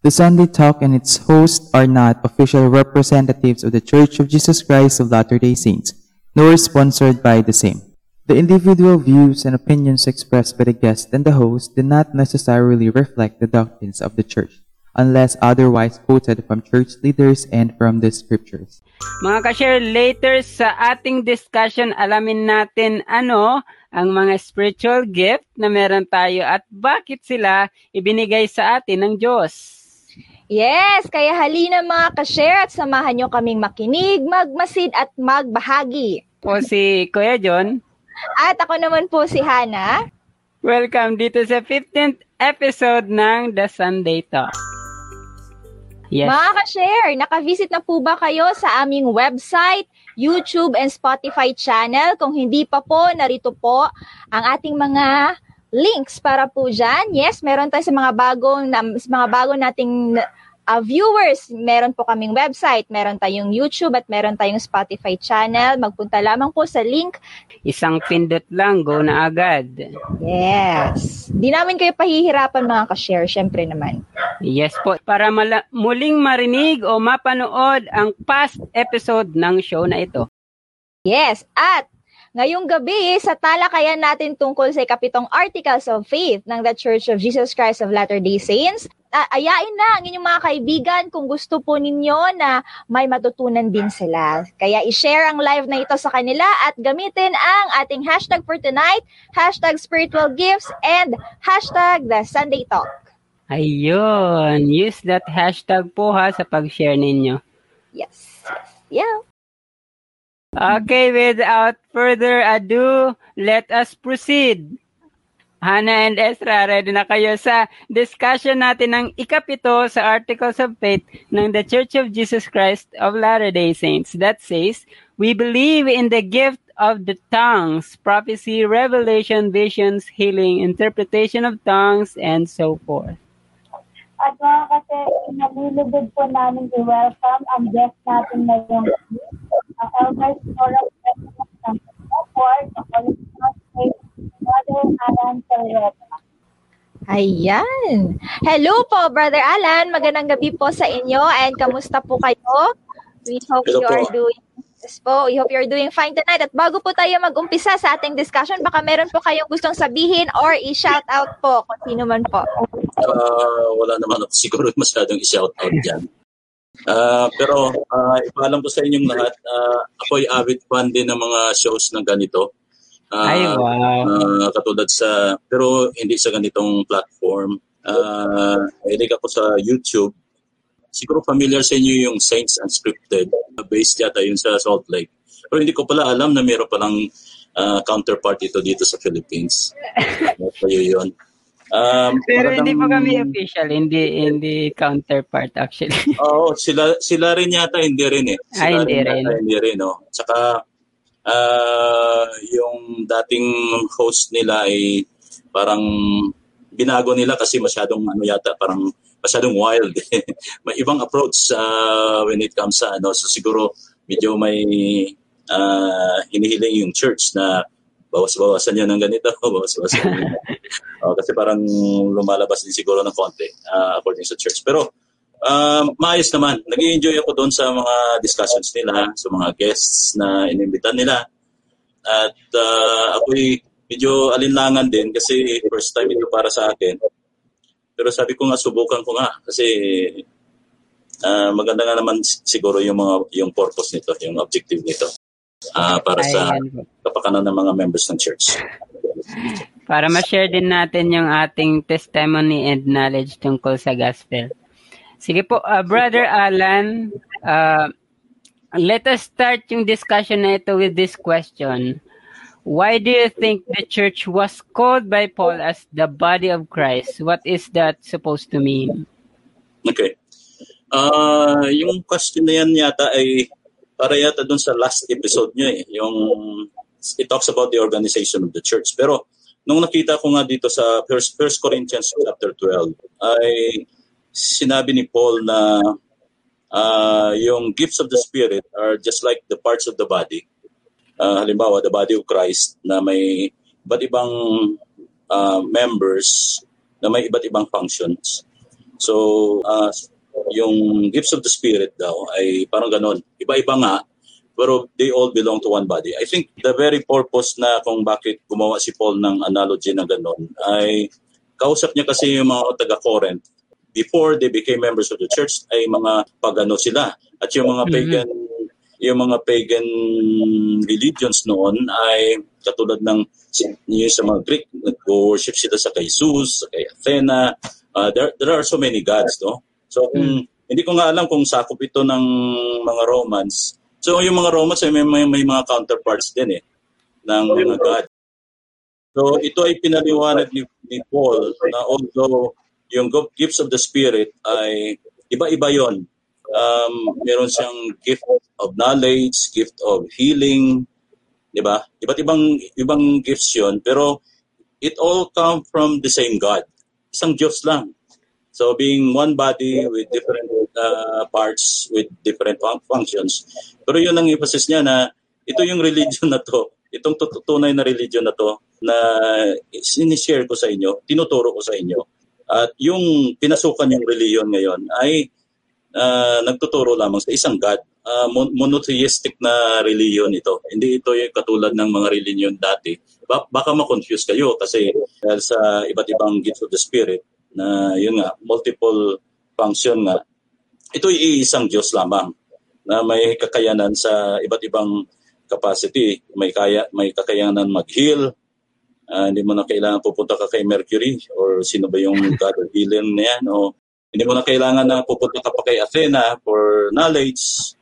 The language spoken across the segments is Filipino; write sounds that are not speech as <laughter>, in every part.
The Sunday Talk and its hosts are not official representatives of the Church of Jesus Christ of Latter-day Saints, nor sponsored by the same. The individual views and opinions expressed by the guest and the host do not necessarily reflect the doctrines of the Church, unless otherwise quoted from church leaders and from the scriptures. Mga ka-share, later sa ating discussion, alamin natin ano ang mga spiritual gift na meron tayo at bakit sila ibinigay sa atin ng Diyos. Yes, kaya halina mga ka-share at samahan nyo kaming makinig, magmasid at magbahagi. Po si Kuya John. At ako naman po si Hana. Welcome dito sa 15th episode ng The Sunday Talk. Yes. Mga ka-share, nakavisit na po ba kayo sa aming website, YouTube, and Spotify channel? Kung hindi pa po, narito po ang ating mga links para po dyan. Yes, meron tayo sa mga bagong, sa mga bagong nating uh, viewers, meron po kaming website, meron tayong YouTube at meron tayong Spotify channel. Magpunta lamang po sa link. Isang pindot lang, go na agad. Yes. Di namin kayo pahihirapan mga ka-share, syempre naman. Yes po. Para mala- muling marinig o mapanood ang past episode ng show na ito. Yes. At Ngayong gabi, sa talakayan natin tungkol sa ikapitong Articles of Faith ng The Church of Jesus Christ of Latter-day Saints, uh, ayain na ang inyong mga kaibigan kung gusto po ninyo na may matutunan din sila. Kaya i-share ang live na ito sa kanila at gamitin ang ating hashtag for tonight, hashtag spiritual gifts, and hashtag the Sunday Talk. Ayun, use that hashtag po ha sa pag-share ninyo. Yes, yes, yeah. Okay, without further ado, let us proceed. Hannah and Ezra, ready na kayo sa discussion natin ng ikapito sa Articles of Faith ng The Church of Jesus Christ of Latter-day Saints. That says, We believe in the gift of the tongues, prophecy, revelation, visions, healing, interpretation of tongues, and so forth. At mga kasi nalilugod po namin i-welcome ang guest natin ngayong ang Elmer Sora President ng Support, the Qualified Brother Alan Salreta. Ayan. Hello po, Brother Alan. Magandang gabi po sa inyo and kamusta po kayo? We hope Hello you po. are doing Yes po, we hope you're doing fine tonight. At bago po tayo mag-umpisa sa ating discussion, baka meron po kayong gustong sabihin or i-shout out po kung sino man po. Uh, wala naman ako <laughs> siguro masyadong i-shout out dyan. Uh, pero uh, ipaalam ko sa inyong lahat, uh, ako'y avid fan din ng mga shows ng ganito. Uh, Ay, wow. uh, katulad sa, pero hindi sa ganitong platform. Uh, hilig ako sa YouTube. Siguro familiar sa inyo yung Saints Unscripted. Based yata yun sa Salt Lake. Pero hindi ko pala alam na meron palang uh, counterpart ito dito sa Philippines. Kayo yun. Um, Pero hindi po kami official, hindi hindi counterpart actually. Oo, sila sila rin yata hindi rin eh. Ay, Sila hindi rin. yata hindi rin, no. Saka ah, yung dating host nila ay parang binago nila kasi masyadong ano yata parang masyadong wild. <laughs> may ibang approach uh, when it comes sa ano so siguro medyo may uh, hinihiling yung church na bawas-bawasan niya ng ganito, <laughs> bawas-bawasan niya. <laughs> Oh, kasi parang lumalabas din siguro ng konti uh, according sa church. Pero um, maayos naman. nag enjoy ako doon sa mga discussions nila, sa mga guests na inimbitan nila. At uh, ako'y medyo alinlangan din kasi first time ito para sa akin. Pero sabi ko nga, subukan ko nga kasi uh, maganda nga naman siguro yung mga yung purpose nito, yung objective nito. Ah, para sa kapakanan ng mga members ng church. Para ma-share din natin yung ating testimony and knowledge tungkol sa gospel. Sige po, uh, Brother Alan, uh, let us start yung discussion na ito with this question. Why do you think the church was called by Paul as the body of Christ? What is that supposed to mean? Okay. Ah, yung question na yan yata ay para yata dun sa last episode nyo eh. Yung, it talks about the organization of the church. Pero nung nakita ko nga dito sa 1 Corinthians chapter 12, ay sinabi ni Paul na ah, yung gifts of the Spirit are just like the parts of the body. Ah, halimbawa, the body of Christ na may iba't ibang ah, members na may iba't ibang functions. So, uh, yung gifts of the Spirit daw ay parang ganon. Iba-iba nga, pero they all belong to one body. I think the very purpose na kung bakit gumawa si Paul ng analogy na ganon ay kausap niya kasi yung mga taga-Corinth before they became members of the church ay mga pagano sila at yung mga pagan mm-hmm. yung mga pagan religions noon ay katulad ng yung sa mga Greek nag-worship sila sa kay Zeus, sa kay Athena uh, there, there are so many gods no so kung mm-hmm. hindi ko nga alam kung sakop ito ng mga Romans So yung mga Romans ay may, may, may mga counterparts din eh ng mga God. So ito ay pinaliwanag ni, ni Paul na although yung gifts of the Spirit ay iba-iba yon. Um, meron siyang gift of knowledge, gift of healing, di ba? Iba't ibang ibang gifts yon pero it all come from the same God. Isang Diyos lang. So being one body with different uh, parts with different fun- functions. Pero yun ang emphasis niya na ito yung religion na to, itong tunay na religion na to na sinishare ko sa inyo, tinuturo ko sa inyo. At yung pinasukan yung religion ngayon ay uh, nagtuturo lamang sa isang God. Uh, monotheistic na religion ito. Hindi ito yung katulad ng mga religion dati. Ba- baka ma-confuse kayo kasi dahil sa iba't ibang gifts of the Spirit na yun nga, multiple function nga ito ay isang Diyos lamang na may kakayanan sa iba't ibang capacity. May kaya may kakayanan mag-heal. Uh, hindi mo na kailangan pupunta ka kay Mercury or sino ba yung <laughs> God of healing na yan. O hindi mo na kailangan na pupunta ka pa kay Athena for knowledge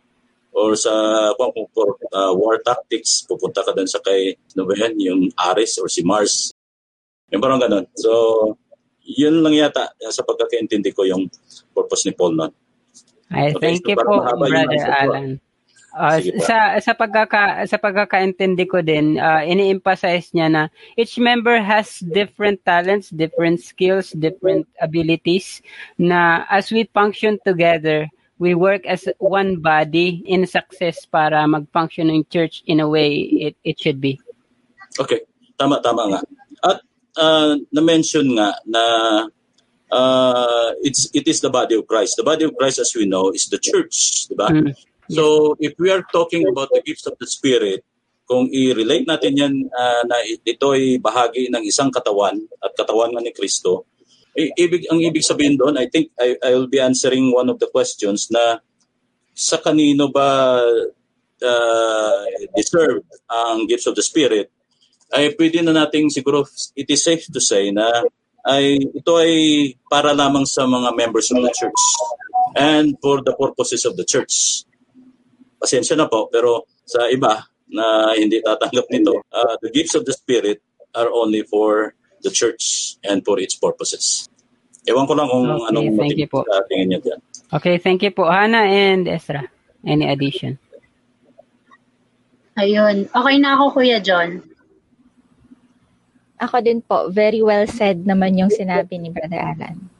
or sa kung for uh, war tactics, pupunta ka doon sa kay, ano ba yan, yung Ares or si Mars. Yung parang ganun. So, yun lang yata sa pagkakaintindi ko yung purpose ni Paul nun. Ay, okay, thank so you po, Brother Alan. Uh, sa sa pagkaka sa pagkakaintindi ko din, uh, ini-emphasize niya na each member has different talents, different skills, different abilities na as we function together, we work as one body in success para mag-function ng church in a way it, it should be. Okay, tama tama nga. At uh, na-mention nga na uh, it's it is the body of Christ. The body of Christ, as we know, is the church, di ba? Mm. So if we are talking about the gifts of the Spirit, kung i-relate natin yan uh, na ito ay bahagi ng isang katawan at katawan ni Kristo, ibig ang ibig sabihin doon, I think I, I will be answering one of the questions na sa kanino ba uh, deserve ang gifts of the Spirit, ay pwede na nating siguro, it is safe to say na ay ito ay para lamang sa mga members of the church and for the purposes of the church. Pasensya na po, pero sa iba na hindi tatanggap nito, uh, the gifts of the Spirit are only for the church and for its purposes. Ewan ko lang kung okay, anong motive sa tingin niyo dyan. Okay, thank you po. Hana and Ezra. Any addition? Ayun. Okay na ako, Kuya John. Ako din po, very well said naman yung sinabi ni Brother Alan.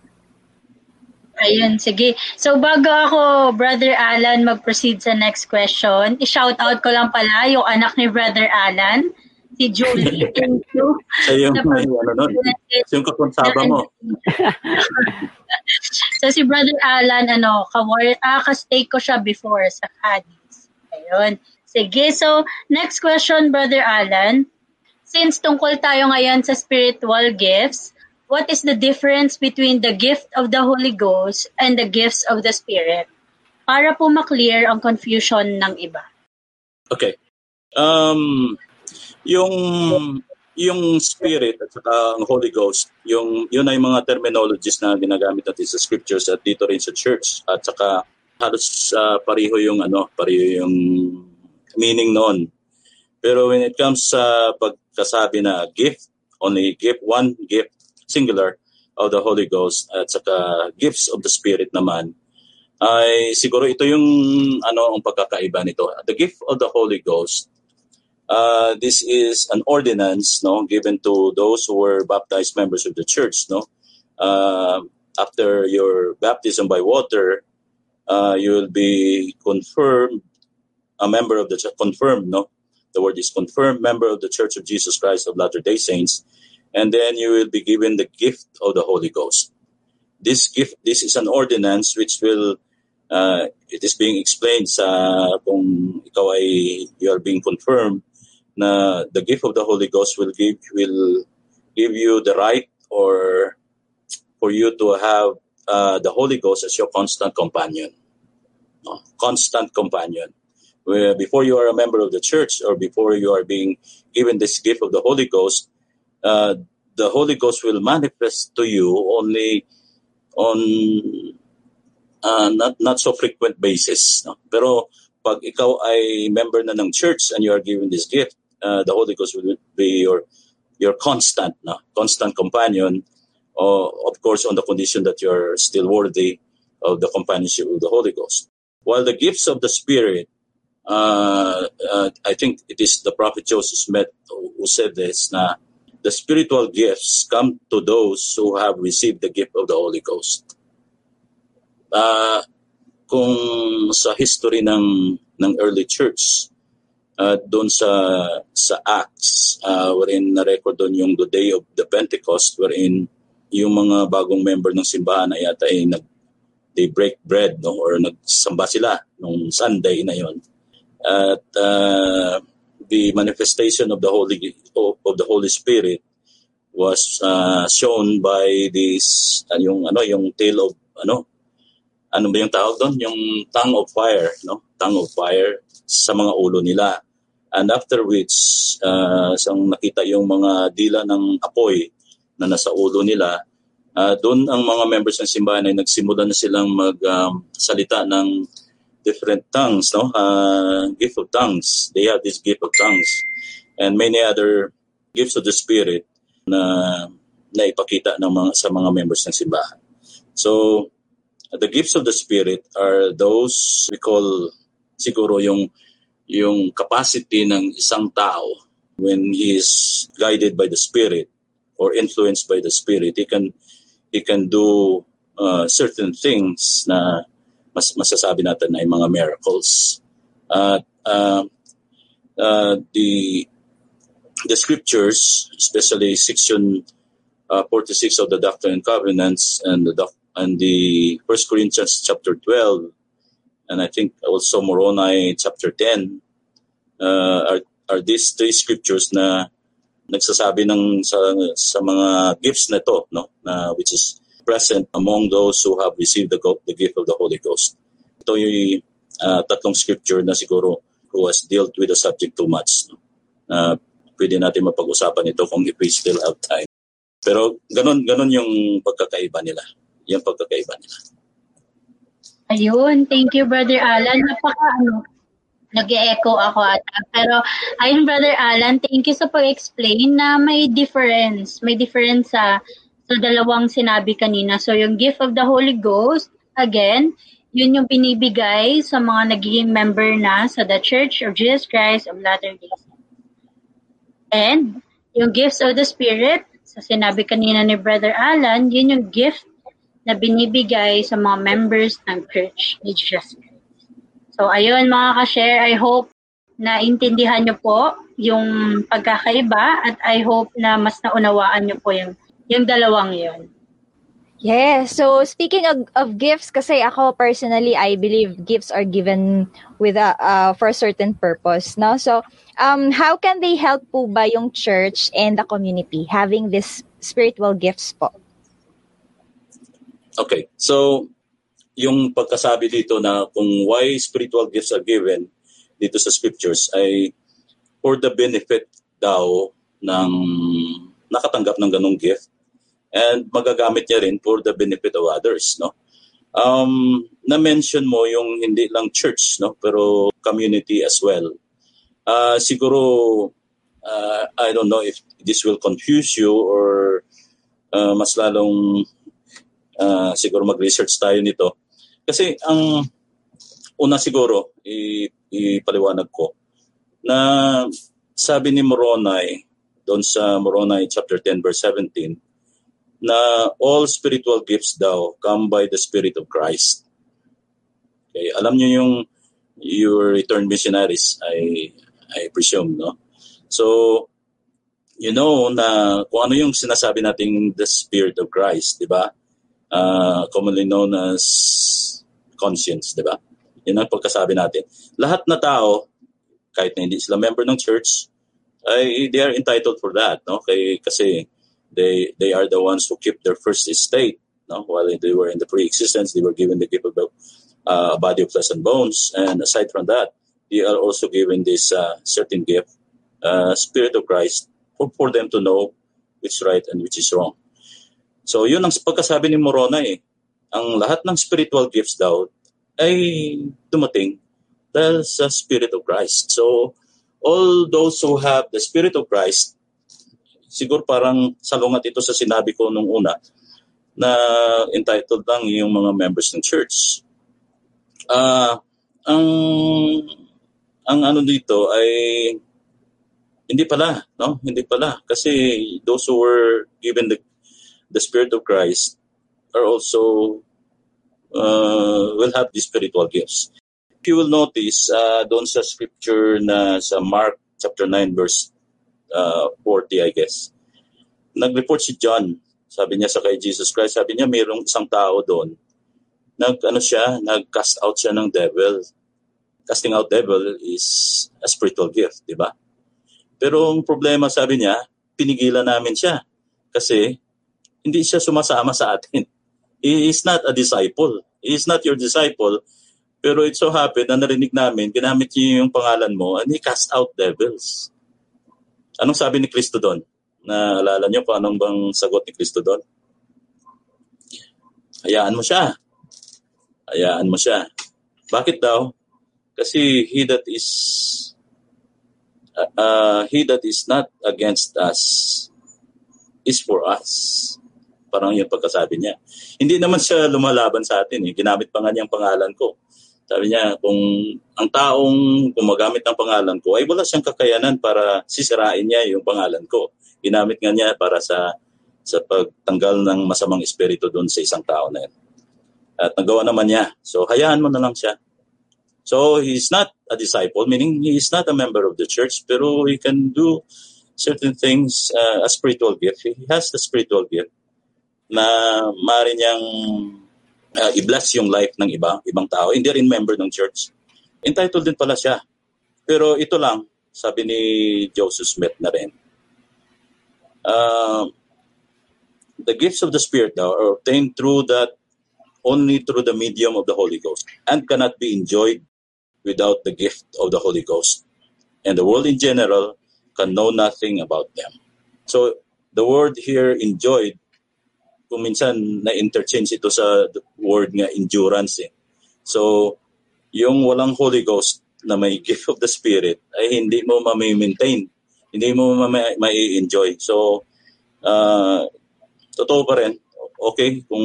Ayun, sige. So bago ako, Brother Alan, mag-proceed sa next question, i-shout out ko lang pala yung anak ni Brother Alan, si Julie. <laughs> Thank you. Siya yung, ano nun, yung kakunsaba mo. <laughs> so si Brother Alan, ano, kawar, ah, ka-stay ko siya before sa Cadiz. Ayun. Sige, so next question, Brother Alan since tungkol tayo ngayon sa spiritual gifts, what is the difference between the gift of the Holy Ghost and the gifts of the Spirit? Para po maklear ang confusion ng iba. Okay. Um, yung yung spirit at saka ang Holy Ghost, yung yun ay mga terminologies na ginagamit natin sa scriptures at dito rin sa church at saka halos uh, pareho yung ano, pareho yung meaning noon. Pero when it comes sa pag kasabi na gift, only gift, one gift, singular, of the Holy Ghost at saka gifts of the Spirit naman, ay siguro ito yung ano ang pagkakaiba nito. The gift of the Holy Ghost, uh, this is an ordinance no given to those who were baptized members of the church no uh, after your baptism by water uh, you will be confirmed a member of the confirmed no the word is confirmed member of the Church of Jesus Christ of Latter day Saints. And then you will be given the gift of the Holy Ghost. this gift, this is an ordinance which will, uh, it is being explained sa kung ikaw ay, you are being confirmed na the gift of the Holy Ghost will give, will give you the right or for you to have uh, the Holy Ghost as your constant companion. No? Constant companion. Before you are a member of the church or before you are being given this gift of the Holy Ghost, uh, the Holy Ghost will manifest to you only on uh, not not so frequent basis. No? Pero pag ikaw ay member na ng church and you are given this gift, uh, the Holy Ghost will be your your constant, no? constant companion uh, of course, on the condition that you're still worthy of the companionship of the Holy Ghost. While the gifts of the Spirit, uh, uh, I think it is the prophet Joseph Smith who said this, na the spiritual gifts come to those who have received the gift of the Holy Ghost. Uh, kung sa history ng ng early church, uh, doon sa sa Acts, uh, wherein na-record doon yung the day of the Pentecost, wherein yung mga bagong member ng simbahan ay yata ay nag they break bread no or nagsamba sila nung Sunday na yon at uh, the manifestation of the holy of the Holy Spirit was uh, shown by this uh, yung ano yung tail of ano ano ba yung tawag doon? Yung tongue of fire no? Tongue of fire sa mga ulo nila. And after which uh, sang nakita yung mga dila ng apoy na nasa ulo nila, uh, doon ang mga members ng simbahan ay nagsimula na silang magsalita um, ng different tongues, no? Uh, gift of tongues. They have this gift of tongues and many other gifts of the Spirit na naipakita ng mga, sa mga members ng simbahan. So, the gifts of the Spirit are those we call siguro yung yung capacity ng isang tao when he is guided by the Spirit or influenced by the Spirit, he can he can do uh, certain things na mas masasabi natin ay mga miracles. At uh, uh, the the scriptures, especially section uh, 46 of the Doctrine and Covenants and the doc- and the First Corinthians chapter 12, and I think also Moroni chapter 10, uh, are are these three scriptures na nagsasabi ng sa, sa mga gifts na to, no, na which is present among those who have received the, the gift of the Holy Ghost. Ito yung uh, tatlong scripture na siguro who has dealt with the subject too much. No? Uh, pwede natin mapag-usapan ito kung if we still have time. Pero ganun, ganun yung pagkakaiba nila. Yung pagkakaiba nila. Ayun, thank you Brother Alan. Napaka ano, nag-echo ako ata. Pero, ayun, Brother Alan, thank you sa pag-explain na may difference. May difference sa, sa dalawang sinabi kanina. So, yung gift of the Holy Ghost, again, yun yung binibigay sa mga nagiging member na sa The Church of Jesus Christ of Latter-day Saints. And, yung gifts of the Spirit, sa sinabi kanina ni Brother Alan, yun yung gift na binibigay sa mga members ng Church ni Jesus Christ. So, ayun mga ka-share, I hope na intindihan nyo po yung pagkakaiba at I hope na mas naunawaan nyo po yung, yung dalawang yon. Yes. So speaking of, of gifts, kasi ako personally, I believe gifts are given with a uh, for a certain purpose. No. So um, how can they help po ba yung church and the community having this spiritual gifts po? Okay. So yung pagkasabi dito na kung why spiritual gifts are given dito sa scriptures ay for the benefit daw ng nakatanggap ng ganong gift and magagamit niya rin for the benefit of others no? Um na-mention mo yung hindi lang church no? Pero community as well. Uh, siguro uh, I don't know if this will confuse you or uh, mas lalong uh, siguro mag-research tayo nito. Kasi ang una siguro, ipaliwanag ko, na sabi ni Moroni, doon sa Moroni chapter 10 verse 17, na all spiritual gifts daw come by the Spirit of Christ. Okay, alam niyo yung your returned missionaries, I, I presume, no? So, you know na kung ano yung sinasabi nating the Spirit of Christ, di ba? uh, commonly known as conscience, di ba? Yun ang pagkasabi natin. Lahat na tao, kahit na hindi sila member ng church, ay they are entitled for that, no? Kay, kasi they they are the ones who keep their first estate, no? While they were in the pre-existence, they were given the gift of the uh, body of flesh and bones, and aside from that, they are also given this uh, certain gift, uh, Spirit of Christ, for, for them to know which is right and which is wrong. So yun ang pagkasabi ni Morona eh. Ang lahat ng spiritual gifts daw ay dumating dahil sa Spirit of Christ. So all those who have the Spirit of Christ, siguro parang salungat ito sa sinabi ko nung una, na entitled lang yung mga members ng church. Uh, ang ang ano dito ay hindi pala, no? Hindi pala kasi those who were given the the Spirit of Christ are also uh, will have the spiritual gifts. If you will notice, uh, doon sa scripture na sa Mark chapter 9 verse uh, 40, I guess, nag-report si John, sabi niya sa kay Jesus Christ, sabi niya mayroong isang tao doon, nag, ano siya, nag-cast out siya ng devil. Casting out devil is a spiritual gift, di ba? Pero ang problema, sabi niya, pinigilan namin siya. Kasi hindi siya sumasama sa atin. <laughs> He is not a disciple. He is not your disciple. Pero it so happened na narinig namin, ginamit niya yung pangalan mo, and he cast out devils. Anong sabi ni Kristo doon? Naalala niyo kung anong bang sagot ni Kristo doon? Hayaan mo siya. Hayaan mo siya. Bakit daw? Kasi he that is uh, uh, he that is not against us is for us. Parang yung pagkasabi niya. Hindi naman siya lumalaban sa atin. Eh. Ginamit pa nga niyang pangalan ko. Sabi niya, kung ang taong gumagamit ng pangalan ko, ay wala siyang kakayanan para sisirain niya yung pangalan ko. Ginamit nga niya para sa sa pagtanggal ng masamang espiritu doon sa isang tao na yun. At nagawa naman niya. So, hayaan mo na lang siya. So, he's not a disciple, meaning he is not a member of the church, pero he can do certain things, uh, a spiritual gift. He has the spiritual gift na maaari niyang uh, i-bless yung life ng iba, ibang tao. Hindi rin member ng church. Entitled din pala siya. Pero ito lang, sabi ni Joseph Smith na rin, uh, the gifts of the Spirit now are obtained through that only through the medium of the Holy Ghost and cannot be enjoyed without the gift of the Holy Ghost. And the world in general can know nothing about them. So the word here enjoyed kung minsan na-interchange ito sa word nga endurance eh. So, yung walang Holy Ghost na may <laughs> gift of the Spirit ay hindi mo ma-maintain. Hindi mo ma-enjoy. So, uh, totoo pa rin. Okay, kung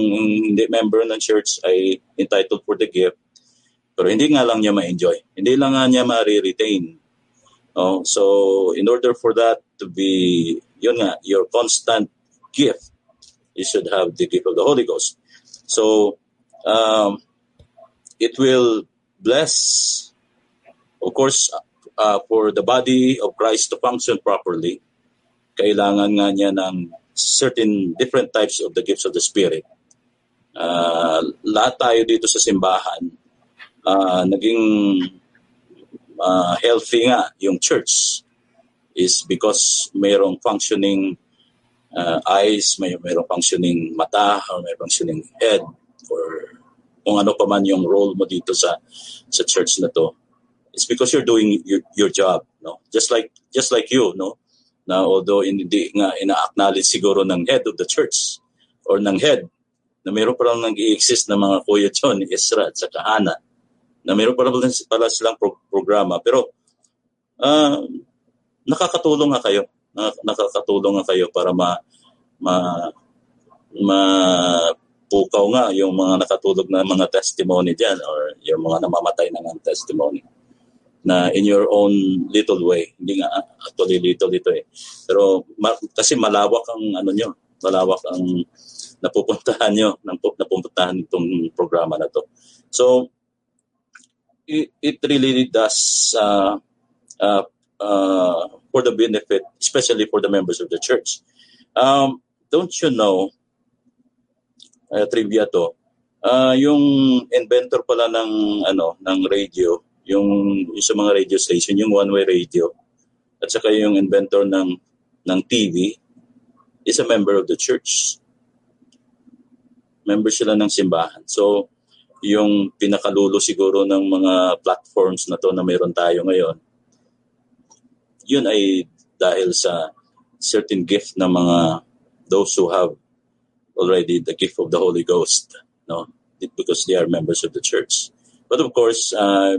hindi member ng church ay entitled for the gift. Pero hindi nga lang niya ma-enjoy. Hindi lang nga niya ma-retain. Oh, so, in order for that to be, yun nga, your constant gift you should have the gift of the Holy Ghost. So, um, it will bless, of course, uh, for the body of Christ to function properly, kailangan nga niya ng certain different types of the gifts of the Spirit. Uh, lahat tayo dito sa simbahan, uh, naging uh, healthy nga yung church is because mayroong functioning uh, eyes, may mayroong functioning mata, or may functioning head, or kung ano pa man yung role mo dito sa sa church na to. It's because you're doing your, your job, no? Just like just like you, no? Na although hindi nga ina-acknowledge siguro ng head of the church or ng head na mayroon pa lang nag-i-exist na mga Kuya John, <laughs> Ezra at saka Hana na mayroon pa lang pala silang pro- programa pero uh, nakakatulong nga kayo nakakatulong nga kayo para ma ma ma pukaw nga yung mga nakatulog na mga testimony diyan or yung mga namamatay na ng testimony na in your own little way. Hindi nga actually little ito eh. Pero ma- kasi malawak ang ano nyo, malawak ang napupuntahan nyo, napupuntahan itong programa na to. So, it, it really does uh, uh, uh, for the benefit, especially for the members of the church. Um, don't you know, uh, trivia to. Uh, yung inventor pala ng ano ng radio, yung, yung sa mga radio station, yung one-way radio, at saka yung inventor ng ng TV is a member of the church. Member sila ng simbahan. So, yung pinakalulo siguro ng mga platforms na to na mayroon tayo ngayon, yun ay dahil sa certain gift ng mga those who have already the gift of the Holy Ghost, no? Because they are members of the church. But of course, uh,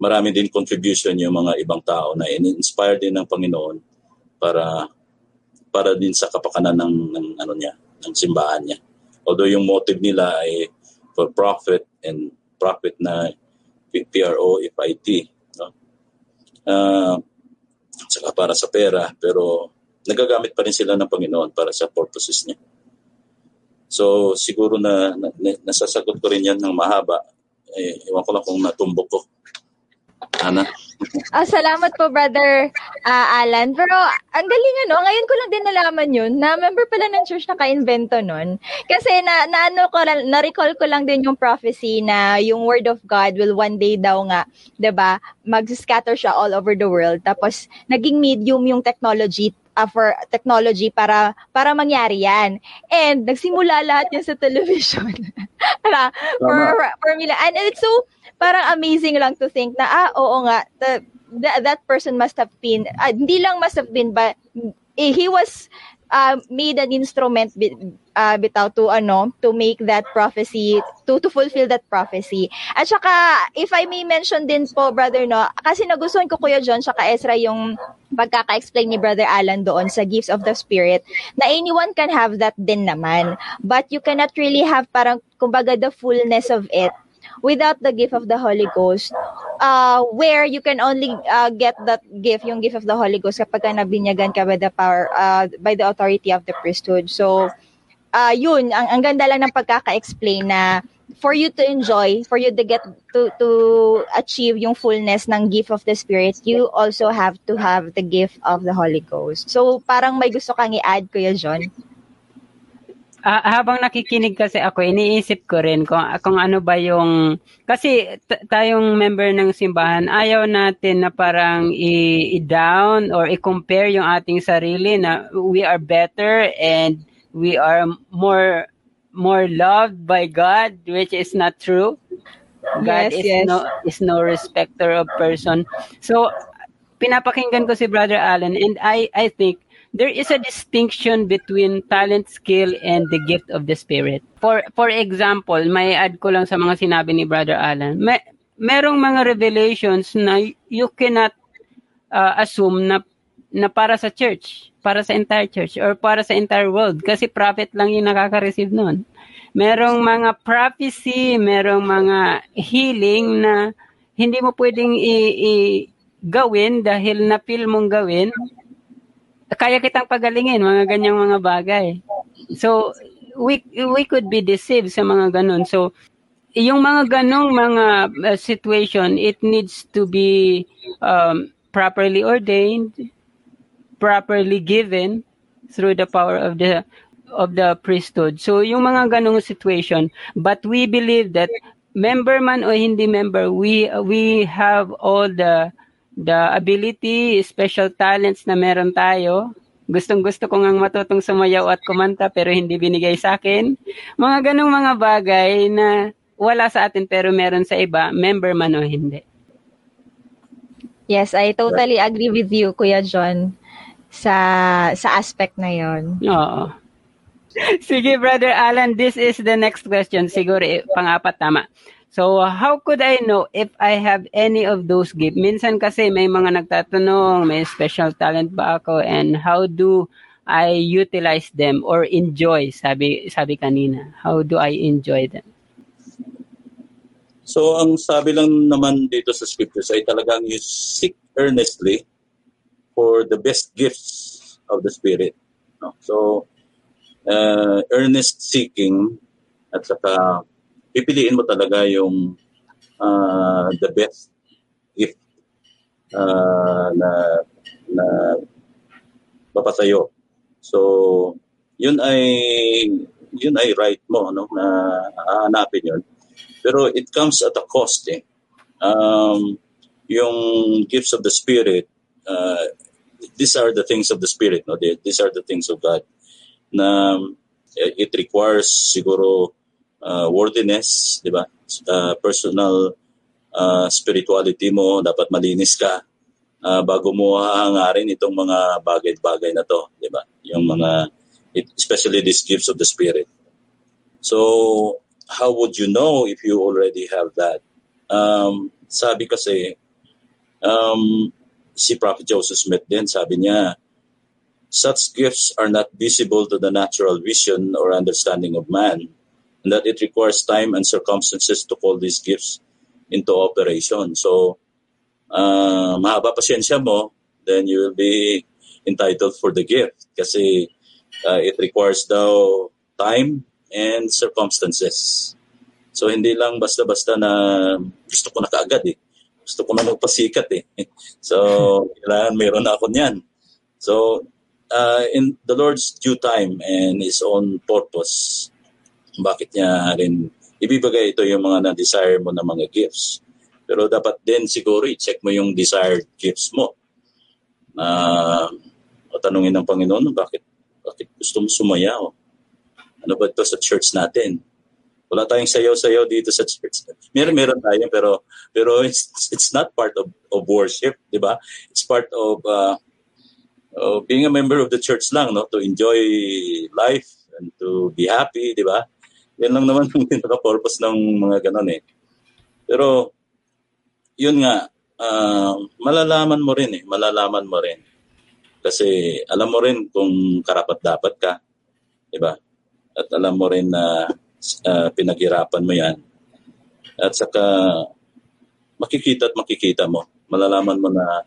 marami din contribution yung mga ibang tao na in-inspire din ng Panginoon para para din sa kapakanan ng, ng ano niya, ng simbahan niya. Although yung motive nila ay for profit and profit na P-R-O-F-I-T. No? Uh, saka para sa pera, pero nagagamit pa rin sila ng Panginoon para sa purposes niya. So siguro na, na nasasagot ko rin yan ng mahaba. Eh, iwan ko lang kung natumbok ko. Ana? Ah, salamat po, brother uh, Alan. Pero ang galing ano, ngayon ko lang din nalaman yun na member pala ng church na ka-invento nun. Kasi na, na ano ko, na-recall ko lang din yung prophecy na yung word of God will one day daw nga, 'di ba mag-scatter siya all over the world. Tapos naging medium yung technology uh, for technology para para mangyari yan. And nagsimula lahat yan sa <laughs> television. para, for, for, for And it's so parang amazing lang to think na, ah, oo nga, the, the, that person must have been, uh, hindi lang must have been, but eh, he was uh, made an instrument bit, uh, bitaw to ano to make that prophecy to to fulfill that prophecy. At saka if I may mention din po brother no kasi nagustuhan ko kuya John saka Ezra yung pagkaka-explain ni brother Alan doon sa gifts of the spirit na anyone can have that din naman. But you cannot really have parang kumbaga the fullness of it without the gift of the Holy Ghost, uh, where you can only uh, get that gift, yung gift of the Holy Ghost, kapag ka nabinyagan ka by the power, uh, by the authority of the priesthood. So, uh, yun, ang, ang ganda lang ng pagkaka-explain na for you to enjoy, for you to get to to achieve yung fullness ng gift of the Spirit, you also have to have the gift of the Holy Ghost. So, parang may gusto kang i-add, Kuya John? Uh, habang nakikinig kasi ako, iniisip ko rin kung, kung ano ba yung, kasi t- tayong member ng simbahan, ayaw natin na parang i- i-down or i-compare yung ating sarili na we are better and we are more more loved by God, which is not true. God yes, is yes. no is no respecter of person. So pinapakinggan ko si Brother Allen and I I think there is a distinction between talent, skill, and the gift of the Spirit. For for example, may add ko lang sa mga sinabi ni Brother Alan. May, merong mga revelations na you cannot uh, assume na na para sa church, para sa entire church, or para sa entire world. Kasi prophet lang yung nakaka-receive nun. Merong mga prophecy, merong mga healing na hindi mo pwedeng i- i- gawin dahil na-feel mong gawin kaya kitang pagalingin, mga ganyang mga bagay. So, we, we could be deceived sa mga ganun. So, yung mga ganong mga uh, situation, it needs to be um, properly ordained, properly given through the power of the of the priesthood. So yung mga ganong situation, but we believe that member man o hindi member, we we have all the the ability, special talents na meron tayo. Gustong gusto ko ngang matutong sumayaw at kumanta pero hindi binigay sa akin. Mga ganong mga bagay na wala sa atin pero meron sa iba, member man o hindi. Yes, I totally agree with you, Kuya John, sa sa aspect na yon. Oo. Sige, Brother Alan, this is the next question. Siguro, eh, pang-apat, tama. So, how could I know if I have any of those gifts? Minsan kasi may mga nagtatanong, may special talent ba ako and how do I utilize them or enjoy, sabi, sabi kanina. How do I enjoy them? So, ang sabi lang naman dito sa scriptures ay talagang you seek earnestly for the best gifts of the Spirit. No? So, uh, earnest seeking at saka pipiliin mo talaga yung uh, the best gift uh, na na mapasayo. So, yun ay yun ay right mo, no, na hahanapin yun. Pero it comes at a cost, eh. Um, yung gifts of the Spirit, uh, these are the things of the Spirit, no? These are the things of God. Na it requires siguro uh, worthiness, di ba? Uh, personal uh, spirituality mo, dapat malinis ka uh, bago mo hahangarin itong mga bagay-bagay na to, di ba? Yung mga, especially these gifts of the Spirit. So, how would you know if you already have that? Um, sabi kasi, um, si Prophet Joseph Smith din, sabi niya, such gifts are not visible to the natural vision or understanding of man, and that it requires time and circumstances to call these gifts into operation. So, uh, mahaba pasyensya mo, then you will be entitled for the gift kasi uh, it requires daw time and circumstances. So, hindi lang basta-basta na gusto ko na kaagad eh. Gusto ko na magpasikat eh. <laughs> So, kailangan mayroon na ako niyan. So, uh, in the Lord's due time and His own purpose, bakit niya rin ibibigay ito yung mga na-desire mo na mga gifts. Pero dapat din siguro i-check mo yung desired gifts mo. Na uh, tanungin ng Panginoon, bakit, bakit gusto mo sumayaw? Ano ba ito sa church natin? Wala tayong sayaw-sayaw dito sa church. Meron meron tayo pero pero it's it's not part of of worship, 'di ba? It's part of uh, uh, being a member of the church lang, no, to enjoy life and to be happy, 'di ba? Yan lang naman <laughs> ang pinaka-purpose ng mga ganun eh. Pero yun nga, uh, malalaman mo rin eh, malalaman mo rin. Kasi alam mo rin kung karapat dapat ka, 'di ba? At alam mo rin na uh, pinaghirapan mo yan. At saka makikita at makikita mo. Malalaman mo na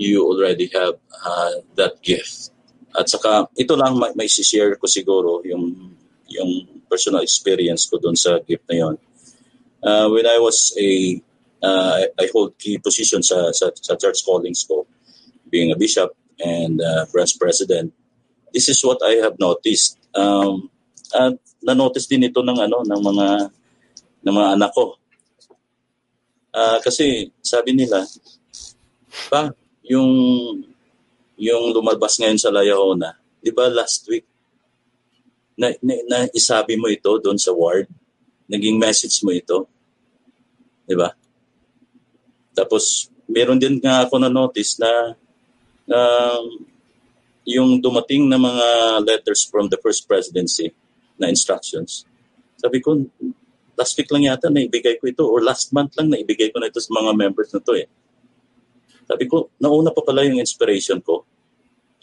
you already have uh, that gift. At saka ito lang may, may share ko siguro yung yung personal experience ko doon sa gift na yon. Uh, when I was a uh, I hold key position sa, sa sa church callings ko being a bishop and uh, branch president. This is what I have noticed. Um, at na-notice din ito ng ano ng mga ng mga anak ko. Uh, kasi sabi nila, pa, yung yung lumabas ngayon sa Layahona, 'di ba last week na, na, na isabi mo ito doon sa ward, naging message mo ito. 'Di ba? Tapos meron din nga ako na notice na um, yung dumating na mga letters from the first presidency na instructions. Sabi ko, last week lang yata na ibigay ko ito or last month lang na ibigay ko na ito sa mga members na to eh. Sabi ko, nauna pa pala yung inspiration ko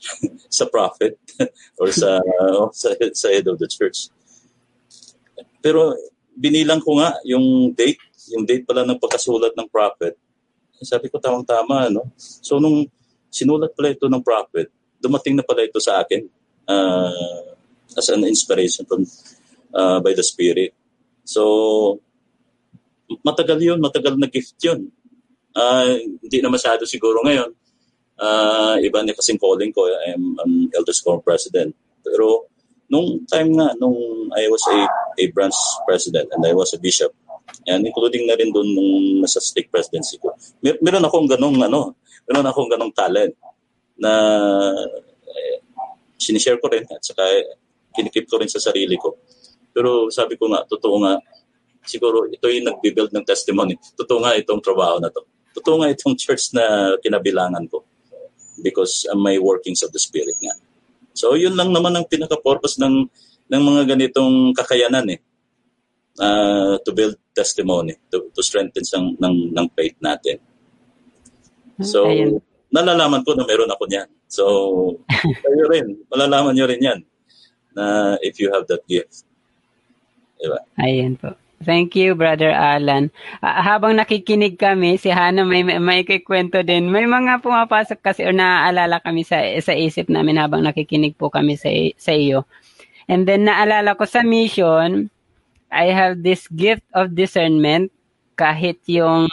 <laughs> sa prophet <laughs> or sa, sa sa head of the church. Pero binilang ko nga yung date, yung date pala ng pagkasulat ng prophet. Sabi ko tamang-tama, no? So nung sinulat pala ito ng prophet, dumating na pala ito sa akin. Uh, as an inspiration from uh, by the Spirit. So, matagal yun, matagal na gift yun. Uh, hindi na masyado siguro ngayon. Uh, iba na kasing calling ko, I'm an Elders Quorum President. Pero nung time nga, nung I was a, a branch president and I was a bishop, and including na rin doon nung nasa stake presidency ko, mer- meron akong ganong, ano, meron akong ganong talent na eh, sinishare ko rin at saka kinikip ko rin sa sarili ko. Pero sabi ko nga, totoo nga, siguro ito yung nagbibuild ng testimony. Totoo nga itong trabaho na to. Totoo nga itong <laughs> church na kinabilangan ko because uh, may workings of the Spirit nga. So yun lang naman ang pinaka-purpose ng, ng mga ganitong kakayanan eh. Uh, to build testimony, to, to strengthen sang, ng, ng faith natin. So, Ayun. nalalaman ko na meron ako niyan. So, <laughs> kayo rin, malalaman nyo rin yan na if you have that gift. Diba? Ayan po. Thank you, Brother Alan. Uh, habang nakikinig kami, si Hana may, may, kikwento din. May mga pumapasok kasi o naaalala kami sa, sa isip namin habang nakikinig po kami sa, sa iyo. And then naalala ko sa mission, I have this gift of discernment kahit yung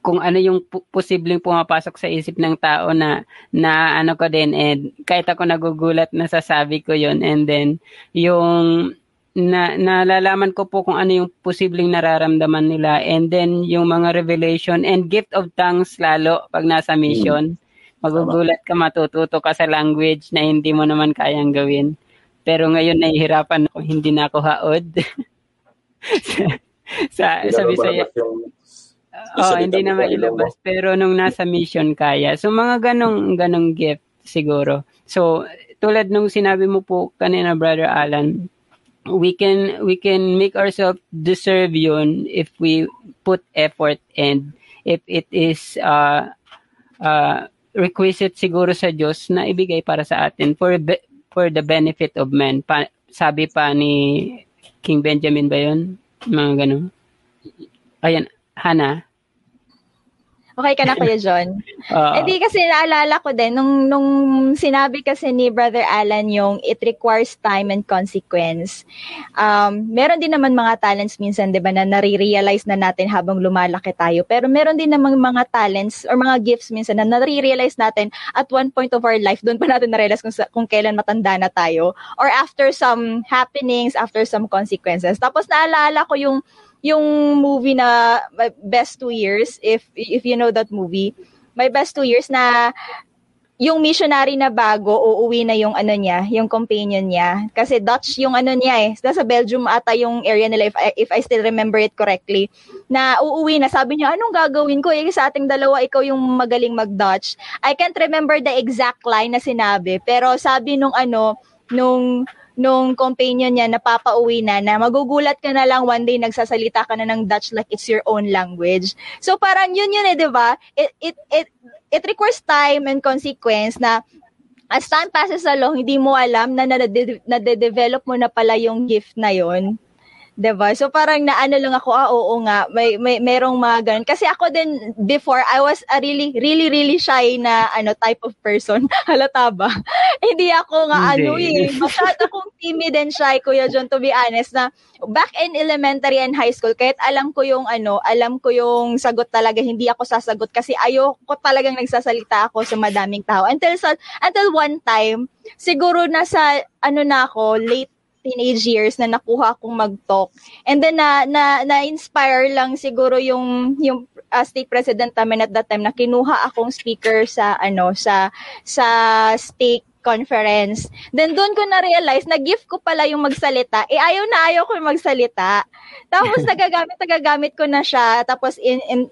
kung ano yung posibleng pumapasok sa isip ng tao na na ano ko din and kahit ako nagugulat na sasabi ko yon and then yung na nalalaman ko po kung ano yung posibleng nararamdaman nila and then yung mga revelation and gift of tongues lalo pag nasa mission. Magugulat ka, matututo ka sa language na hindi mo naman kayang gawin. Pero ngayon nahihirapan ako, hindi na ako haod. <laughs> sa sa, sa Bisaya. Oh, hindi na mailabas. Pero nung nasa mission kaya. So mga ganong ganong gift siguro. So tulad nung sinabi mo po kanina Brother Alan, we can we can make ourselves deserve yun if we put effort and if it is uh, uh, requisite siguro sa Diyos na ibigay para sa atin for be, for the benefit of men. Pa, sabi pa ni King Benjamin ba yun? Mga ganun. Ayan, Hana. Okay ka na, Kuya John? Uh, Eh di kasi naalala ko din, nung, nung sinabi kasi ni Brother Alan yung it requires time and consequence. Um, meron din naman mga talents minsan, di ba, na nare-realize na natin habang lumalaki tayo. Pero meron din naman mga talents or mga gifts minsan na nare-realize natin at one point of our life, doon pa natin na-realize kung, sa- kung kailan matanda na tayo. Or after some happenings, after some consequences. Tapos naalala ko yung yung movie na Best Two Years, if if you know that movie, My Best Two Years na yung missionary na bago, uuwi na yung ano niya, yung companion niya. Kasi Dutch yung ano niya eh. Nasa Belgium ata yung area nila if I, if I still remember it correctly. Na uuwi na, sabi niya, anong gagawin ko? Eh, sa ating dalawa, ikaw yung magaling mag-Dutch. I can't remember the exact line na sinabi. Pero sabi nung ano, nung nung companion niya na papauwi na na magugulat ka na lang one day nagsasalita ka na ng Dutch like it's your own language. So parang yun yun eh, 'di ba? It it it it requires time and consequence na as time passes along, hindi mo alam na nade-develop mo na pala yung gift na yon. 'Di ba? So parang naano lang ako, ah oo nga, may may merong mga ganun. Kasi ako din before I was a really really really shy na ano type of person. <laughs> Halata ba? <laughs> Hindi ako nga ano eh. Masyado akong timid and shy, Kuya John, to be honest, na back in elementary and high school, kahit alam ko yung ano, alam ko yung sagot talaga, hindi ako sasagot kasi ayoko talagang nagsasalita ako sa madaming tao. Until sa, until one time, siguro nasa ano na ako, late teenage years na nakuha akong mag-talk. And then na na na-inspire lang siguro yung yung uh, state president namin at that time na kinuha akong speaker sa ano sa sa state conference. Then doon ko na realize na gift ko pala yung magsalita. Eh ayaw na ayaw ko magsalita. Tapos <laughs> nagagamit nagagamit ko na siya. Tapos in, in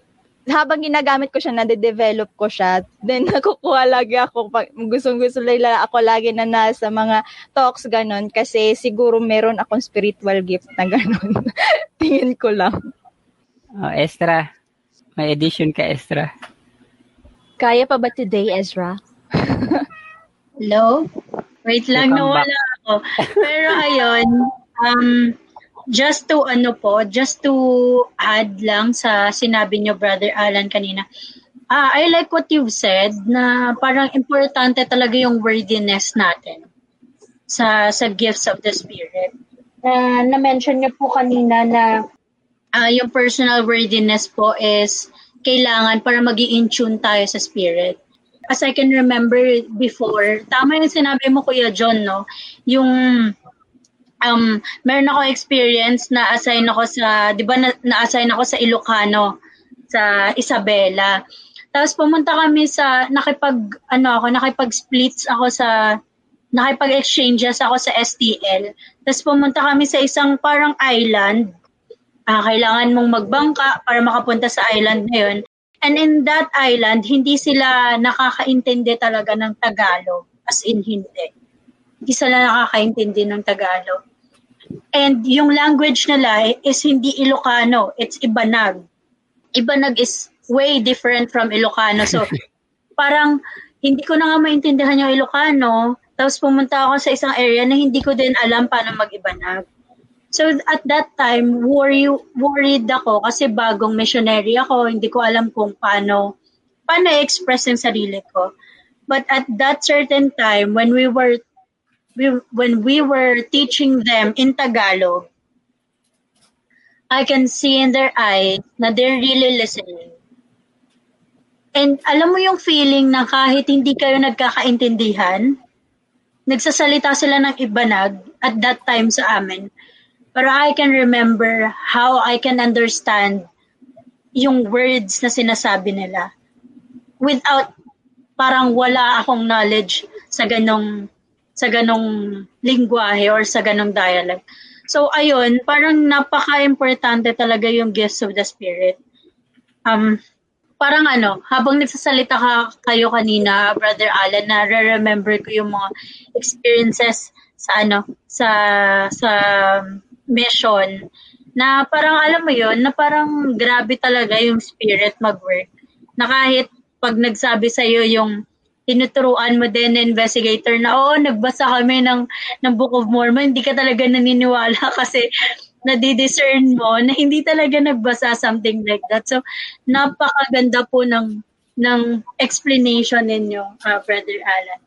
habang ginagamit ko siya, nade-develop ko siya. Then, <laughs> nakukuha lagi ako, pag gustong-gusto nila ako lagi na nasa mga talks, ganon. Kasi siguro meron akong spiritual gift na ganon. <laughs> Tingin ko lang. Oh, Estra. May edition ka, Estra. Kaya pa ba today, Ezra? Hello? Wait lang, Welcome nawala ako. Pero ayun, um, just to ano po, just to add lang sa sinabi niyo Brother Alan kanina. Ah, I like what you've said na parang importante talaga yung worthiness natin sa sa gifts of the spirit. Na na-mention niyo po kanina na ah, yung personal worthiness po is kailangan para magi in tune tayo sa spirit. As I can remember before, tama yung sinabi mo Kuya John, no? Yung um, meron ako experience na assign ako sa, di ba na, na-assign ako sa Ilocano, sa Isabela. Tapos pumunta kami sa, nakipag, ano ako, nakipag-splits ako sa, nakipag-exchanges ako sa STL. Tapos pumunta kami sa isang parang island. Ah, kailangan mong magbangka para makapunta sa island na yun. And in that island, hindi sila nakakaintindi talaga ng Tagalog. As in, hindi. Hindi sila nakakaintindi ng Tagalog. And yung language nila is hindi Ilocano, it's Ibanag. Ibanag is way different from Ilocano. So, <laughs> parang hindi ko na nga maintindihan yung Ilocano. Tapos pumunta ako sa isang area na hindi ko din alam paano mag-Ibanag. So at that time, worry, worried ako kasi bagong missionary ako, hindi ko alam kung paano paano i-express yung sarili ko. But at that certain time, when we were we, when we were teaching them in Tagalog, I can see in their eyes na they're really listening. And alam mo yung feeling na kahit hindi kayo nagkakaintindihan, nagsasalita sila ng ibanag at that time sa amin. Pero I can remember how I can understand yung words na sinasabi nila without parang wala akong knowledge sa ganong sa ganong lingwahe or sa ganong dialect. So ayun, parang napaka-importante talaga yung gifts of the spirit. Um parang ano, habang nagsasalita ka kayo kanina, Brother Alan, na re-remember ko yung mga experiences sa ano, sa sa mission na parang alam mo yon na parang grabe talaga yung spirit mag-work. Na kahit pag nagsabi sa iyo yung tinuturuan mo din na investigator na oo, nagbasa kami ng, ng Book of Mormon, hindi ka talaga naniniwala <laughs> kasi nadidiscern mo na hindi talaga nagbasa something like that. So, napakaganda po ng ng explanation ninyo, uh, Brother Alan.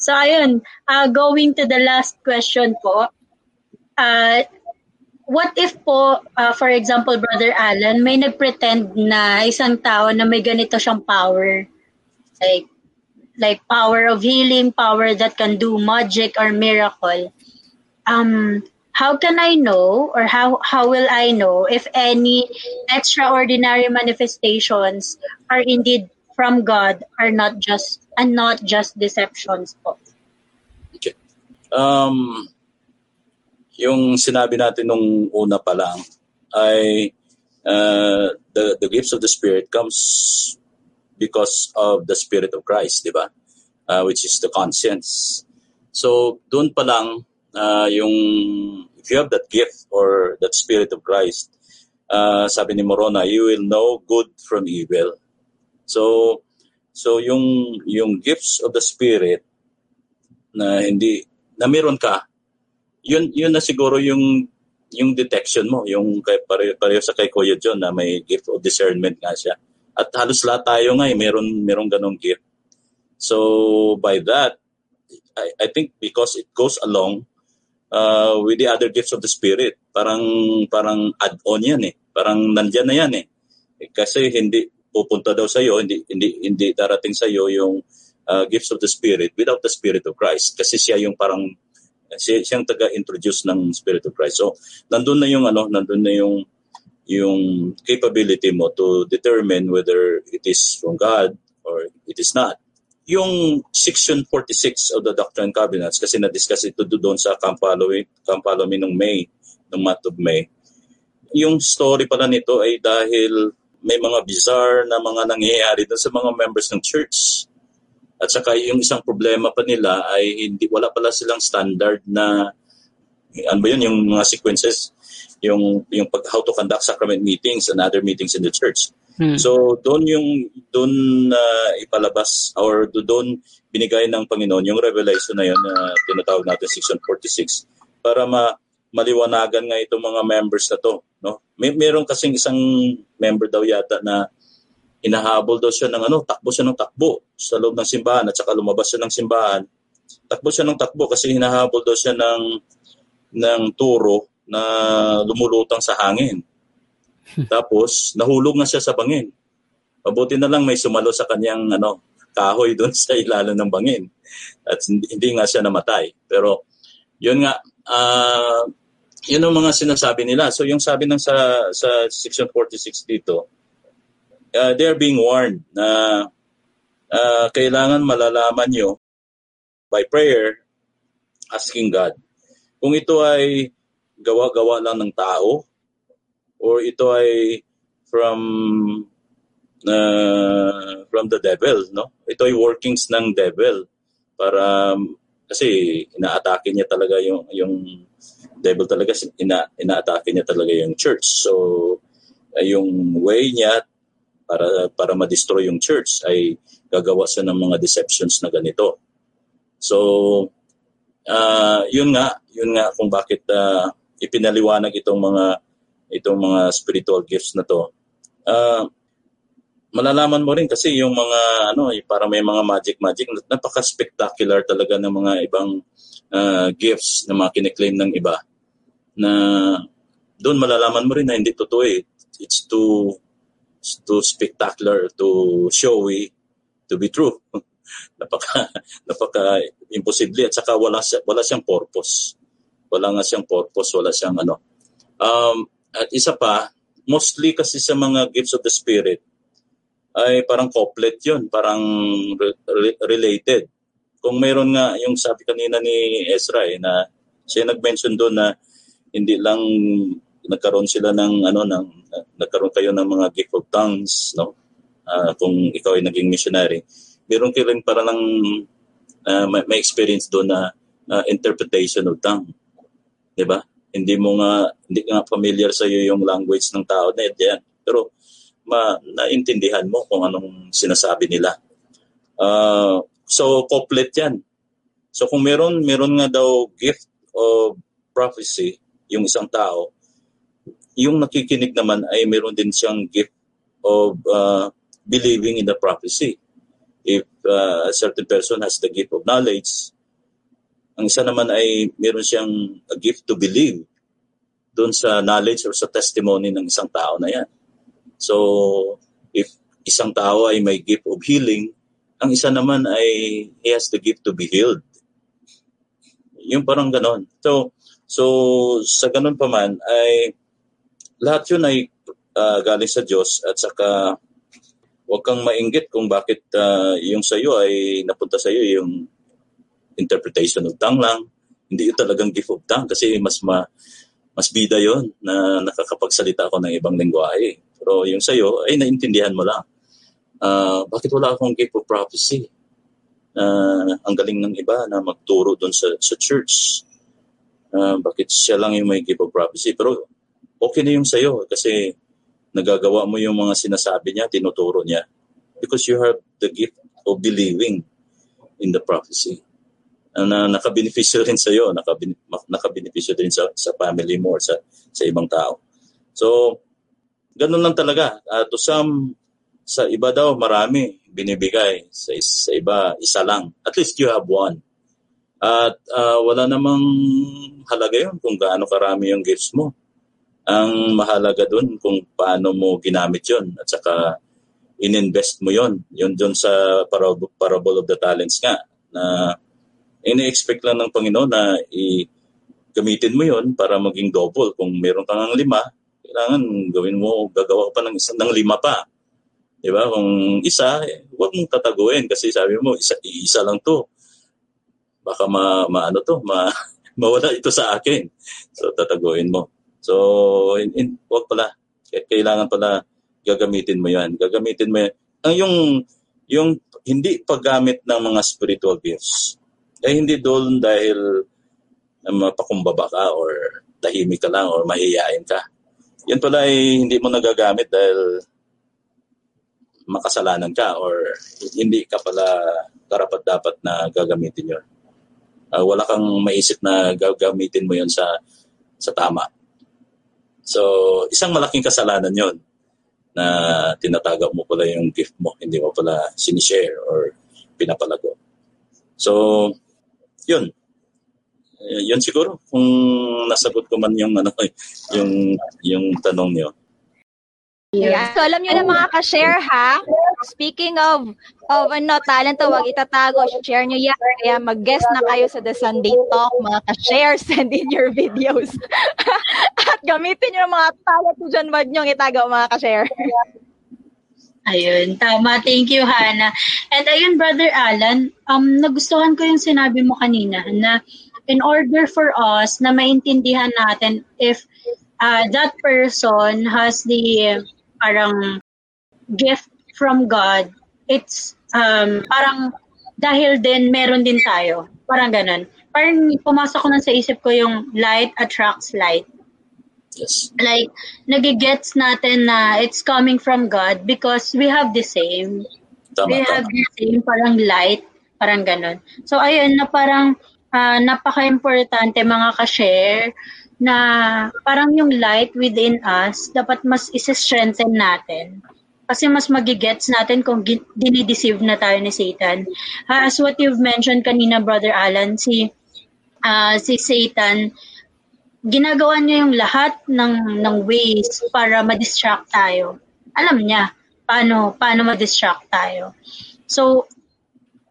So, ayun, uh, going to the last question po, uh, what if po, uh, for example, Brother Alan, may nagpretend na isang tao na may ganito siyang power, like, like power of healing, power that can do magic or miracle. Um, how can I know or how, how will I know if any extraordinary manifestations are indeed from God are not just and not just deceptions po? Okay. Um, yung sinabi natin nung una pa lang ay uh, the the gifts of the spirit comes because of the spirit of Christ, di ba? Uh, which is the conscience. So doon pa lang uh, yung if you have that gift or that spirit of Christ, uh, sabi ni Morona, you will know good from evil. So so yung yung gifts of the spirit na hindi na meron ka yun yun na siguro yung yung detection mo, yung kay pareho, pareho sa kay Kuya John na may gift of discernment nga siya. At halos lahat tayo nga eh, meron meron ganong gift. So by that, I, I think because it goes along uh, with the other gifts of the Spirit, parang parang add-on yan eh. Parang nandiyan na yan eh. Kasi hindi pupunta daw sa iyo, hindi hindi hindi darating sa iyo yung uh, gifts of the Spirit without the Spirit of Christ. Kasi siya yung parang siya, siyang taga-introduce ng Spirit of Christ. So, nandun na yung ano, nandun na yung yung capability mo to determine whether it is from God or it is not. Yung section 46 of the Doctrine and Covenants, kasi na-discuss ito doon sa Kampalomi, Kampalomi nung May, nung month of May. Yung story pala nito ay dahil may mga bizarre na mga nangyayari doon sa mga members ng church at saka yung isang problema pa nila ay hindi wala pala silang standard na ano ba yun yung mga sequences yung yung pag how to conduct sacrament meetings and other meetings in the church. Hmm. So doon yung doon uh, ipalabas or doon binigay ng Panginoon yung revelation na yun na uh, tinatawag natin section 46 para ma maliwanagan nga itong mga members na to, no? May meron kasing isang member daw yata na hinahabol daw siya ng ano, takbo siya ng takbo sa loob ng simbahan at saka lumabas siya ng simbahan. Takbo siya ng takbo kasi hinahabol daw siya ng ng turo na lumulutang sa hangin. Tapos nahulog na siya sa bangin. Mabuti na lang may sumalo sa kanyang ano, kahoy doon sa ilalim ng bangin. At hindi, hindi nga siya namatay. Pero yun nga uh, yun ang mga sinasabi nila. So yung sabi ng sa sa section 46 dito, uh, they're being warned na uh, kailangan malalaman nyo by prayer, asking God, kung ito ay gawa-gawa lang ng tao or ito ay from uh, from the devil, no? Ito ay workings ng devil para kasi inaatake niya talaga yung yung devil talaga ina inaatake niya talaga yung church. So yung way niya para para ma-destroy yung church ay gagawa siya ng mga deceptions na ganito. So uh, yun nga, yun nga kung bakit uh, ipinaliwanag itong mga itong mga spiritual gifts na to. Uh, malalaman mo rin kasi yung mga ano, para may mga magic magic napaka-spectacular talaga ng mga ibang uh, gifts na mga kiniklaim ng iba na doon malalaman mo rin na hindi totoo eh. It's too too spectacular, too showy to be true. <laughs> napaka napaka imposible at saka wala siya, wala siyang purpose. Wala nga siyang purpose, wala siyang ano. Um, at isa pa, mostly kasi sa mga gifts of the Spirit, ay parang couplet yun, parang re- re- related. Kung mayroon nga, yung sabi kanina ni Ezra eh, na siya nag-mention doon na hindi lang nagkaroon sila ng ano ng nagkaroon kayo ng mga gift of tongues no uh, kung ikaw ay naging missionary meron kayo rin para lang uh, may, may experience doon na uh, interpretation of tongue di ba hindi mo nga hindi nga familiar sa iyo yung language ng tao na yan. Pero ma naintindihan mo kung anong sinasabi nila. Uh, so couplet yan. So kung meron meron nga daw gift of prophecy yung isang tao yung nakikinig naman ay meron din siyang gift of uh, believing in the prophecy. If uh, a certain person has the gift of knowledge ang isa naman ay meron siyang a gift to believe doon sa knowledge or sa testimony ng isang tao na yan. So, if isang tao ay may gift of healing, ang isa naman ay he has the gift to be healed. Yung parang ganon. So, so sa ganon pa man ay lahat yun ay uh, galing sa Diyos at saka huwag kang mainggit kung bakit uh, yung sa iyo ay napunta sa iyo yung interpretation of tongue lang. Hindi yun talagang gift of tongue kasi mas ma, mas bida yon na nakakapagsalita ako ng ibang lengguwahe. Pero yung sa'yo, ay naintindihan mo lang. Uh, bakit wala akong gift of prophecy? Uh, ang galing ng iba na magturo doon sa, sa church. Uh, bakit siya lang yung may gift of prophecy? Pero okay na yung sa'yo kasi nagagawa mo yung mga sinasabi niya, tinuturo niya. Because you have the gift of believing in the prophecy na nakabenepisyo rin sa iyo, nakabenepisyo din sa sa family mo or sa sa ibang tao. So, ganun lang talaga. Uh, to some sa iba daw marami binibigay, sa, sa iba isa lang. At least you have one. At uh, wala namang halaga yun kung gaano karami yung gifts mo. Ang mahalaga dun kung paano mo ginamit yun at saka ininvest mo yon Yun dun sa parable, parable of the talents nga na ini-expect lang ng Panginoon na i- gamitin mo yon para maging double. Kung meron kang ng lima, kailangan gawin mo, gagawa ka pa ng, isa, ng lima pa. Di ba? Kung isa, huwag mong tataguin kasi sabi mo, isa, isa lang to. Baka ma, maano to, ma, <laughs> mawala ito sa akin. So, tataguin mo. So, in, in, huwag pala. Kailangan pala gagamitin mo yan. Gagamitin mo yan. Ang yung, yung hindi paggamit ng mga spiritual gifts eh hindi doon dahil mapakumbaba ka or tahimik ka lang or mahihayin ka. Yan pala ay hindi mo nagagamit dahil makasalanan ka or hindi ka pala karapat dapat na gagamitin yon. Uh, wala kang maisip na gagamitin mo yon sa sa tama. So, isang malaking kasalanan yon na tinatagap mo pala yung gift mo, hindi mo pala sinishare or pinapalago. So, yun. Uh, yun siguro kung nasagot ko man yung ano yung yung tanong niyo. Yeah. So alam niyo na mga ka-share ha. Speaking of of ano talent wag itatago, share niyo yan. Kaya mag-guest na kayo sa The Sunday Talk, mga ka-share, <laughs> send in your videos. <laughs> At gamitin niyo mga talent diyan wag niyo itago mga ka-share. Ayun, tama. Thank you, Hannah. And ayun, Brother Alan, um, nagustuhan ko yung sinabi mo kanina na in order for us na maintindihan natin if uh, that person has the parang gift from God, it's um, parang dahil din meron din tayo. Parang ganun. Parang pumasok ko na sa isip ko yung light attracts light. Yes. Like, nagigets natin na it's coming from God because we have the same. Tama, we tama. have the same parang light, parang ganun. So, ayun, na parang uh, napaka-importante mga ka-share na parang yung light within us, dapat mas isi-strengthen natin. Kasi mas magigets natin kung dinideceive na tayo ni Satan. Uh, as what you've mentioned kanina, Brother Alan, si, uh, si Satan, ginagawa niya yung lahat ng ng ways para ma-distract tayo. Alam niya paano paano ma-distract tayo. So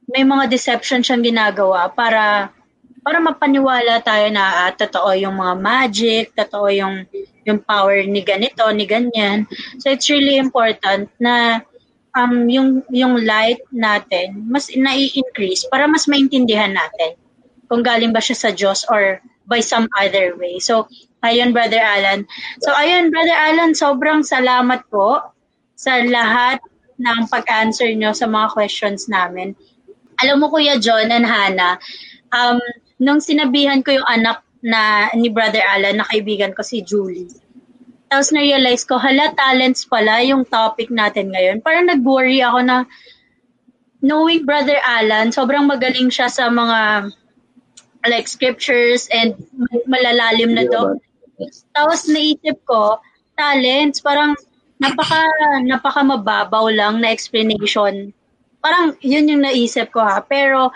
may mga deception siyang ginagawa para para mapaniwala tayo na uh, totoo yung mga magic, totoo yung yung power ni ganito, ni ganyan. So it's really important na um, yung, yung light natin mas nai-increase para mas maintindihan natin kung galing ba siya sa Diyos or by some other way. So, ayun, Brother Alan. So, ayun, Brother Alan, sobrang salamat po sa lahat ng pag-answer nyo sa mga questions namin. Alam mo, Kuya John and Hannah, um, nung sinabihan ko yung anak na ni Brother Alan na kaibigan ko si Julie, tapos na-realize ko, hala, talents pala yung topic natin ngayon. Parang nag-worry ako na knowing Brother Alan, sobrang magaling siya sa mga like scriptures and malalalim na dog. Tapos naisip ko, talents, parang napaka napaka mababaw lang na explanation. Parang yun yung naisip ko ha. Pero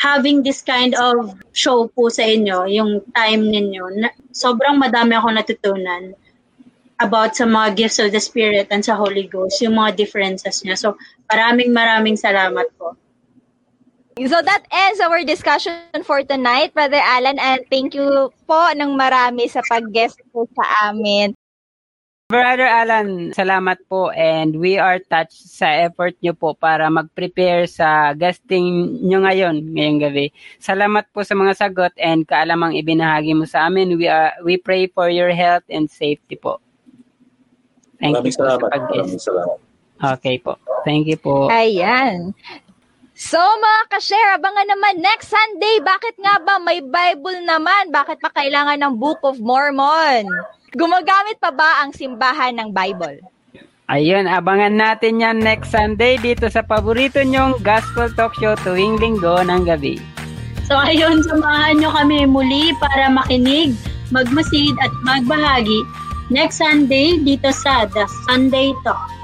having this kind of show po sa inyo, yung time ninyo, na, sobrang madami ako natutunan about sa mga gifts of the Spirit and sa Holy Ghost, yung mga differences niya. So, maraming maraming salamat po. So that ends our discussion for tonight, Brother Alan, and thank you po ng marami sa pag-guest po sa amin. Brother Alan, salamat po and we are touched sa effort nyo po para mag-prepare sa guesting nyo ngayon, ngayong gabi. Salamat po sa mga sagot and kaalamang ibinahagi mo sa amin. We, are, we pray for your health and safety po. Thank Maraming you po salamat. sa pag-guest. Maraming salamat. Okay po. Thank you po. Ayan. So mga ka-share, abangan naman next Sunday. Bakit nga ba may Bible naman? Bakit pa kailangan ng Book of Mormon? Gumagamit pa ba ang simbahan ng Bible? Ayun, abangan natin yan next Sunday dito sa paborito nyong Gospel Talk Show tuwing linggo ng gabi. So ayun, samahan nyo kami muli para makinig, magmasid at magbahagi next Sunday dito sa The Sunday Talk.